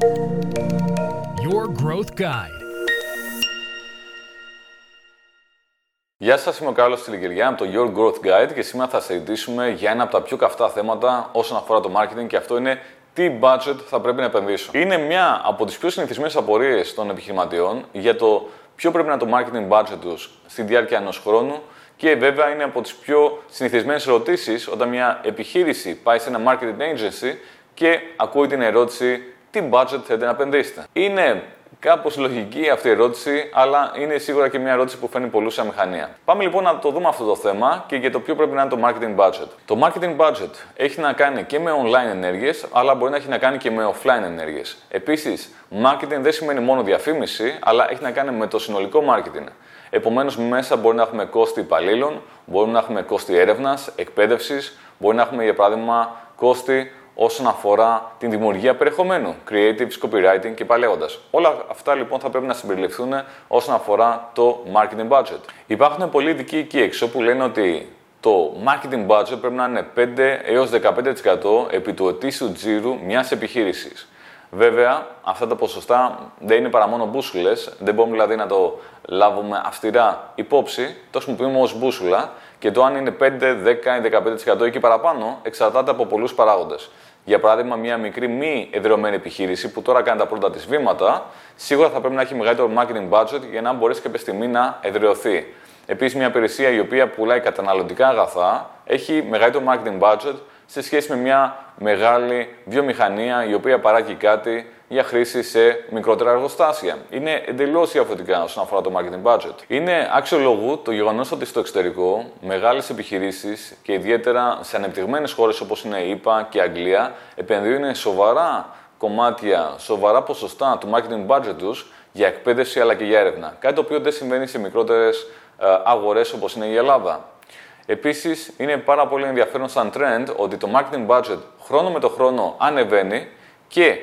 Your Growth Guide. Γεια σας, είμαι ο Κάρλο Τηλικυριά από το Your Growth Guide και σήμερα θα συζητήσουμε για ένα από τα πιο καυτά θέματα όσον αφορά το marketing και αυτό είναι τι budget θα πρέπει να επενδύσω. Είναι μια από τις πιο συνηθισμένες απορίες των επιχειρηματιών για το ποιο πρέπει να είναι το marketing budget τους στη διάρκεια ενός χρόνου και βέβαια είναι από τις πιο συνηθισμένες ερωτήσεις όταν μια επιχείρηση πάει σε ένα marketing agency και ακούει την ερώτηση τι budget θέλετε να επενδύσετε; Είναι κάπως λογική αυτή η ερώτηση, αλλά είναι σίγουρα και μια ερώτηση που φαίνει πολλούς σαν μηχανία. Πάμε λοιπόν να το δούμε αυτό το θέμα και για το ποιο πρέπει να είναι το marketing budget. Το marketing budget έχει να κάνει και με online ενέργειες, αλλά μπορεί να έχει να κάνει και με offline ενέργειες. Επίσης, marketing δεν σημαίνει μόνο διαφήμιση, αλλά έχει να κάνει με το συνολικό marketing. Επομένως, μέσα μπορεί να έχουμε κόστη υπαλλήλων, μπορούμε να έχουμε κόστη έρευνας, εκπαίδευσης, μπορεί να έχουμε για παράδειγμα κόστη όσον αφορά την δημιουργία περιεχομένου, creative, copywriting και παλαιώντα. Όλα αυτά λοιπόν θα πρέπει να συμπεριληφθούν όσον αφορά το marketing budget. Υπάρχουν πολλοί ειδικοί εκεί έξω που λένε ότι το marketing budget πρέπει να είναι 5 έως 15% επί του ετήσιου τζίρου μιας επιχείρησης. Βέβαια, αυτά τα ποσοστά δεν είναι παρά μόνο μπούσουλες. Δεν μπορούμε δηλαδή να το λάβουμε αυστηρά υπόψη. Το χρησιμοποιούμε ως μπούσουλα και το αν είναι 5, 10 ή 15% ή και παραπάνω εξαρτάται από πολλούς παράγοντες. Για παράδειγμα, μια μικρή μη εδρεωμένη επιχείρηση που τώρα κάνει τα πρώτα της βήματα, σίγουρα θα πρέπει να έχει μεγαλύτερο marketing budget για να μπορέσει κάποια στιγμή να εδρεωθεί. Επίσης, μια υπηρεσία η οποία πουλάει καταναλωτικά αγαθά έχει μεγαλύτερο marketing budget σε σχέση με μια μεγάλη βιομηχανία η οποία παράγει κάτι για χρήση σε μικρότερα εργοστάσια. Είναι εντελώς διαφορετικά όσον αφορά το marketing budget. Είναι άξιο το γεγονός ότι στο εξωτερικό μεγάλες επιχειρήσεις και ιδιαίτερα σε ανεπτυγμένες χώρες όπως είναι η ΕΠΑ και η Αγγλία επενδύουν σοβαρά κομμάτια, σοβαρά ποσοστά του marketing budget τους για εκπαίδευση αλλά και για έρευνα. Κάτι το οποίο δεν συμβαίνει σε μικρότερες αγορές όπως είναι η Ελλάδα. Επίσης, είναι πάρα πολύ ενδιαφέρον σαν trend ότι το marketing budget χρόνο με το χρόνο ανεβαίνει και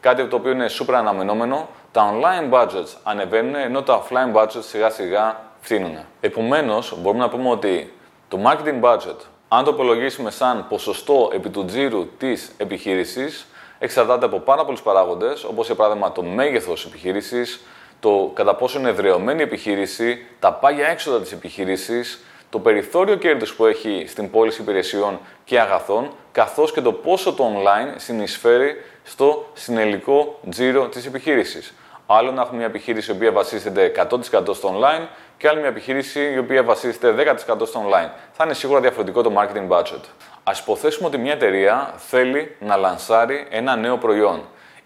κάτι το οποίο είναι super αναμενόμενο, τα online budgets ανεβαίνουν ενώ τα offline budgets σιγά σιγά φθήνουν. Επομένως, μπορούμε να πούμε ότι το marketing budget, αν το υπολογίσουμε σαν ποσοστό επί του τζίρου της επιχείρησης, εξαρτάται από πάρα πολλούς παράγοντες, όπως για παράδειγμα το μέγεθος επιχείρησης, το κατά πόσο είναι εδρεωμένη η επιχείρηση, τα πάγια έξοδα της επιχείρησης, το περιθώριο κέρδους που έχει στην πώληση υπηρεσιών και αγαθών, καθώς και το πόσο το online συνεισφέρει στο συνελικό τζίρο της επιχείρησης. Άλλο να έχουμε μια επιχείρηση η οποία βασίζεται 100% στο online και άλλη μια επιχείρηση η οποία βασίζεται 10% στο online. Θα είναι σίγουρα διαφορετικό το marketing budget. Α υποθέσουμε ότι μια εταιρεία θέλει να λανσάρει ένα νέο προϊόν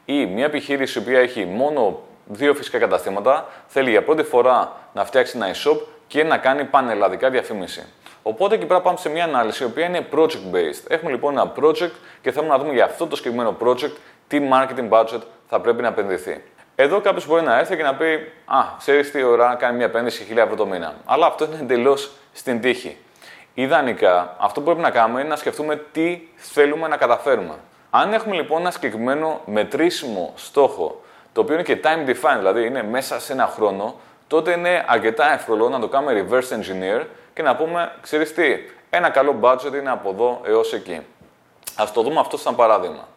ή μια επιχείρηση η οποία έχει μόνο δύο φυσικά καταστήματα θέλει για πρώτη φορά να φτιάξει ένα e-shop και να κάνει πανελλαδικά διαφήμιση. Οπότε εκεί πέρα πάμε σε μια ανάλυση η οποία είναι project based. Έχουμε λοιπόν ένα project και θέλουμε να δούμε για αυτό το συγκεκριμένο project τι marketing budget θα πρέπει να επενδυθεί. Εδώ κάποιος μπορεί να έρθει και να πει: Α, ξέρεις τι ώρα κάνει μια επένδυση 1000 ευρώ το μήνα. Αλλά αυτό είναι εντελώς στην τύχη. Ιδανικά, αυτό που πρέπει να κάνουμε είναι να σκεφτούμε τι θέλουμε να καταφέρουμε. Αν έχουμε λοιπόν ένα συγκεκριμένο μετρήσιμο στόχο, το οποίο είναι και time defined, δηλαδή είναι μέσα σε ένα χρόνο, τότε είναι αρκετά εύκολο να το κάνουμε reverse engineer και να πούμε, ξέρεις τι, ένα καλό budget είναι από εδώ έως εκεί. Ας το δούμε αυτό σαν παράδειγμα.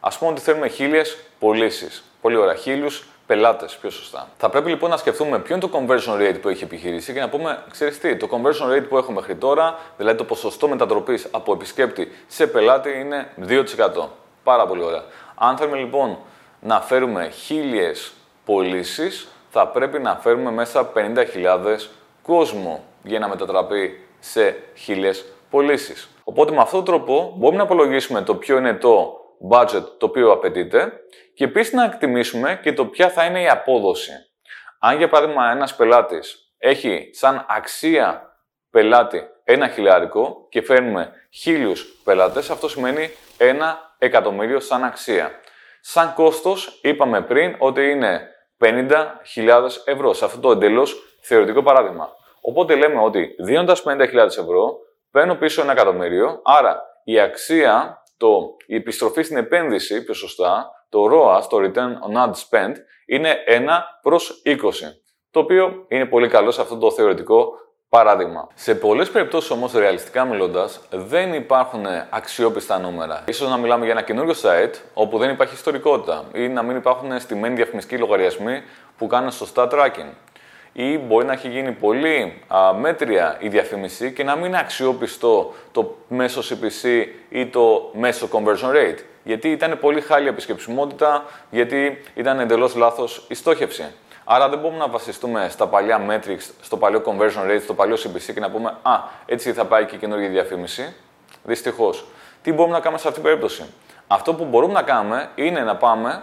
Ας πούμε ότι θέλουμε χίλιες πωλήσεις. Πολύ ωραία, χίλιους πελάτες, πιο σωστά. Θα πρέπει λοιπόν να σκεφτούμε ποιο είναι το conversion rate που έχει επιχειρήσει και να πούμε, ξέρεις τι, το conversion rate που έχω μέχρι τώρα, δηλαδή το ποσοστό μετατροπής από επισκέπτη σε πελάτη είναι 2%. Πάρα πολύ ωραία. Αν θέλουμε λοιπόν να φέρουμε χίλιες πωλήσεις, θα πρέπει να φέρουμε μέσα 50.000 κόσμο για να μετατραπεί σε χίλιες πωλήσεις. Οπότε με αυτόν τον τρόπο μπορούμε να απολογίσουμε το ποιο είναι το budget το οποίο απαιτείται και επίσης να εκτιμήσουμε και το ποια θα είναι η απόδοση. Αν για παράδειγμα ένας πελάτης έχει σαν αξία πελάτη ένα χιλιάρικο και φέρνουμε χίλιους πελάτες, αυτό σημαίνει ένα εκατομμύριο σαν αξία. Σαν κόστος είπαμε πριν ότι είναι 50.000 ευρώ. Σε αυτό το εντελώς θεωρητικό παράδειγμα. Οπότε λέμε ότι δίνοντας 50.000 ευρώ, παίρνω πίσω ένα εκατομμύριο, άρα η αξία, το, η επιστροφή στην επένδυση, πιο σωστά, το ROAS, το Return on Ad Spend, είναι 1 προς 20. Το οποίο είναι πολύ καλό σε αυτό το θεωρητικό Παράδειγμα. Σε πολλές περιπτώσεις όμως, ρεαλιστικά μιλώντας, δεν υπάρχουν αξιόπιστα νούμερα. σω να μιλάμε για ένα καινούριο site όπου δεν υπάρχει ιστορικότητα ή να μην υπάρχουν στημένοι διαφημιστικοί λογαριασμοί που κάνουν σωστά tracking. Ή μπορεί να έχει γίνει πολύ α, μέτρια η διαφήμιση και να μην είναι αξιόπιστο το μέσο CPC ή το μέσο conversion rate. Γιατί ήταν πολύ χάλια επισκεψιμότητα, γιατί ήταν εντελώς λάθος η στόχευση. Άρα δεν μπορούμε να βασιστούμε στα παλιά metrics, στο παλιό conversion rate, στο παλιό CPC και να πούμε Α, έτσι θα πάει και η καινούργια διαφήμιση. Δυστυχώς. Τι μπορούμε να κάνουμε σε αυτήν την περίπτωση; Αυτό που μπορούμε να κάνουμε είναι να πάμε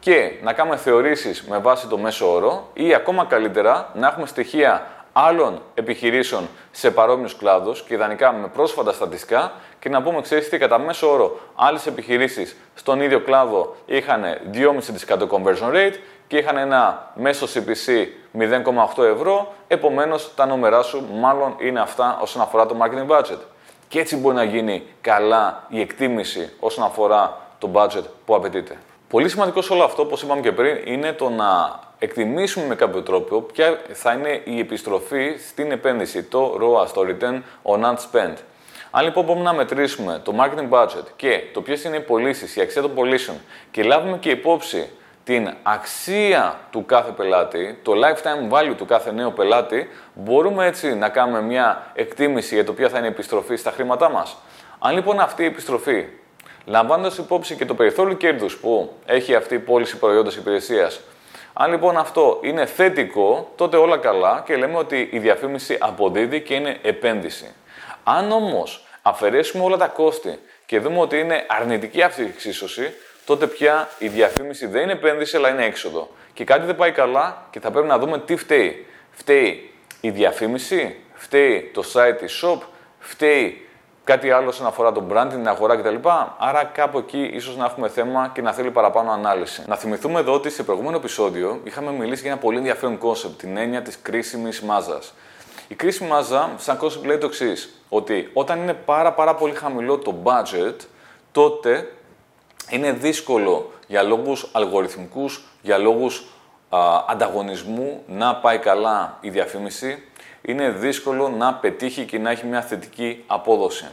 και να κάνουμε θεωρήσεις με βάση το μέσο όρο ή ακόμα καλύτερα να έχουμε στοιχεία άλλων επιχειρήσεων σε παρόμοιους κλάδους και ιδανικά με πρόσφατα στατιστικά και να πούμε, ξέρεις τι, κατά μέσο όρο άλλες επιχειρήσεις στον ίδιο κλάδο είχαν 2,5% conversion rate και είχαν ένα μέσο CPC 0,8 ευρώ, επομένως τα νούμερά σου μάλλον είναι αυτά όσον αφορά το marketing budget. Και έτσι μπορεί να γίνει καλά η εκτίμηση όσον αφορά το budget που απαιτείται. Πολύ σημαντικό σε όλο αυτό, όπως είπαμε και πριν, είναι το να εκτιμήσουμε με κάποιο τρόπο ποια θα είναι η επιστροφή στην επένδυση, το ROAS, το Return on Ad Spend. Αν λοιπόν μπορούμε να μετρήσουμε το marketing budget και το ποιες είναι οι πωλήσεις, η αξία των πωλήσεων και λάβουμε και υπόψη την αξία του κάθε πελάτη, το lifetime value του κάθε νέου πελάτη, μπορούμε έτσι να κάνουμε μια εκτίμηση για το ποια θα είναι η επιστροφή στα χρήματά μας. Αν λοιπόν αυτή η επιστροφή, λαμβάνοντας υπόψη και το περιθώριο κέρδους που έχει αυτή η πώληση προϊόντος υπηρεσίας, αν λοιπόν αυτό είναι θετικό, τότε όλα καλά και λέμε ότι η διαφήμιση αποδίδει και είναι επένδυση. Αν όμως αφαιρέσουμε όλα τα κόστη και δούμε ότι είναι αρνητική αυτή η εξίσωση, τότε πια η διαφήμιση δεν είναι επένδυση, αλλά είναι έξοδο. Και κάτι δεν πάει καλά και θα πρέπει να δούμε τι φταίει. Φταίει η διαφήμιση, φταίει το site τη shop, φταίει κάτι άλλο όσον αφορά το branding, την αγορά κτλ. Άρα κάπου εκεί ίσως να έχουμε θέμα και να θέλει παραπάνω ανάλυση. Να θυμηθούμε εδώ ότι σε προηγούμενο επεισόδιο είχαμε μιλήσει για ένα πολύ ενδιαφέρον concept, την έννοια της κρίσιμης μάζας. Η κρίσιμη μάζα, σαν concept λέει το εξής, ότι όταν είναι πάρα, πάρα πολύ χαμηλό το budget, τότε είναι δύσκολο για λόγους αλγοριθμικούς, για λόγους ανταγωνισμού να πάει καλά η διαφήμιση. Είναι δύσκολο να πετύχει και να έχει μια θετική απόδοση.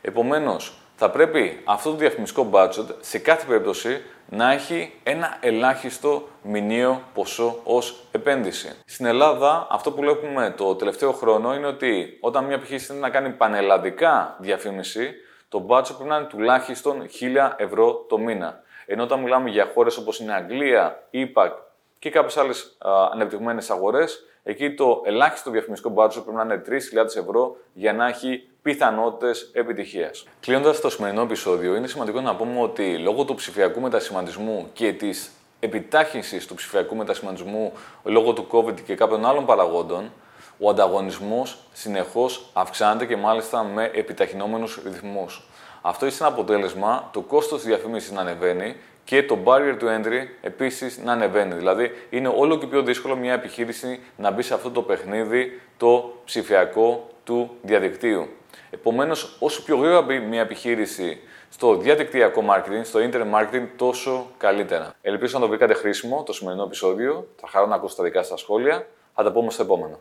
Επομένως, θα πρέπει αυτό το διαφημιστικό budget σε κάθε περίπτωση να έχει ένα ελάχιστο μηνύο ποσό ως επένδυση. Στην Ελλάδα αυτό που βλέπουμε το τελευταίο χρόνο είναι ότι όταν μια επιχείρηση θέλει να κάνει πανελλαδικά διαφήμιση, το budget πρέπει να είναι τουλάχιστον 1000 ευρώ το μήνα. Ενώ όταν μιλάμε για χώρες όπως είναι Αγγλία, ΙΠΑΚ και κάποιες άλλες ανεπτυγμένες αγορές, εκεί το ελάχιστο διαφημιστικό budget πρέπει να είναι 3.000 ευρώ για να έχει πιθανότητες επιτυχίας. Κλείνοντας το σημερινό επεισόδιο, είναι σημαντικό να πούμε ότι λόγω του ψηφιακού μετασχηματισμού και της επιτάχυνσης του ψηφιακού μετασχηματισμού λόγω του COVID και κάποιων άλλων παραγόντων, ο ανταγωνισμός συνεχώς αυξάνεται και μάλιστα με επιταχυνόμενους ρυθμούς. Αυτό έχει σαν αποτέλεσμα το κόστος της διαφήμισης να ανεβαίνει και το barrier to entry επίσης να ανεβαίνει. Δηλαδή, είναι όλο και πιο δύσκολο μια επιχείρηση να μπει σε αυτό το παιχνίδι το ψηφιακό του διαδικτύου. Επομένως, όσο πιο γρήγορα μπει μια επιχείρηση στο διαδικτυακό marketing, στο internet marketing, τόσο καλύτερα. Ελπίζω να το βρήκατε χρήσιμο το σημερινό επεισόδιο. Θα χαρώ να ακούσω τα δικά σας σχόλια. Θα τα πούμε στο επόμενο.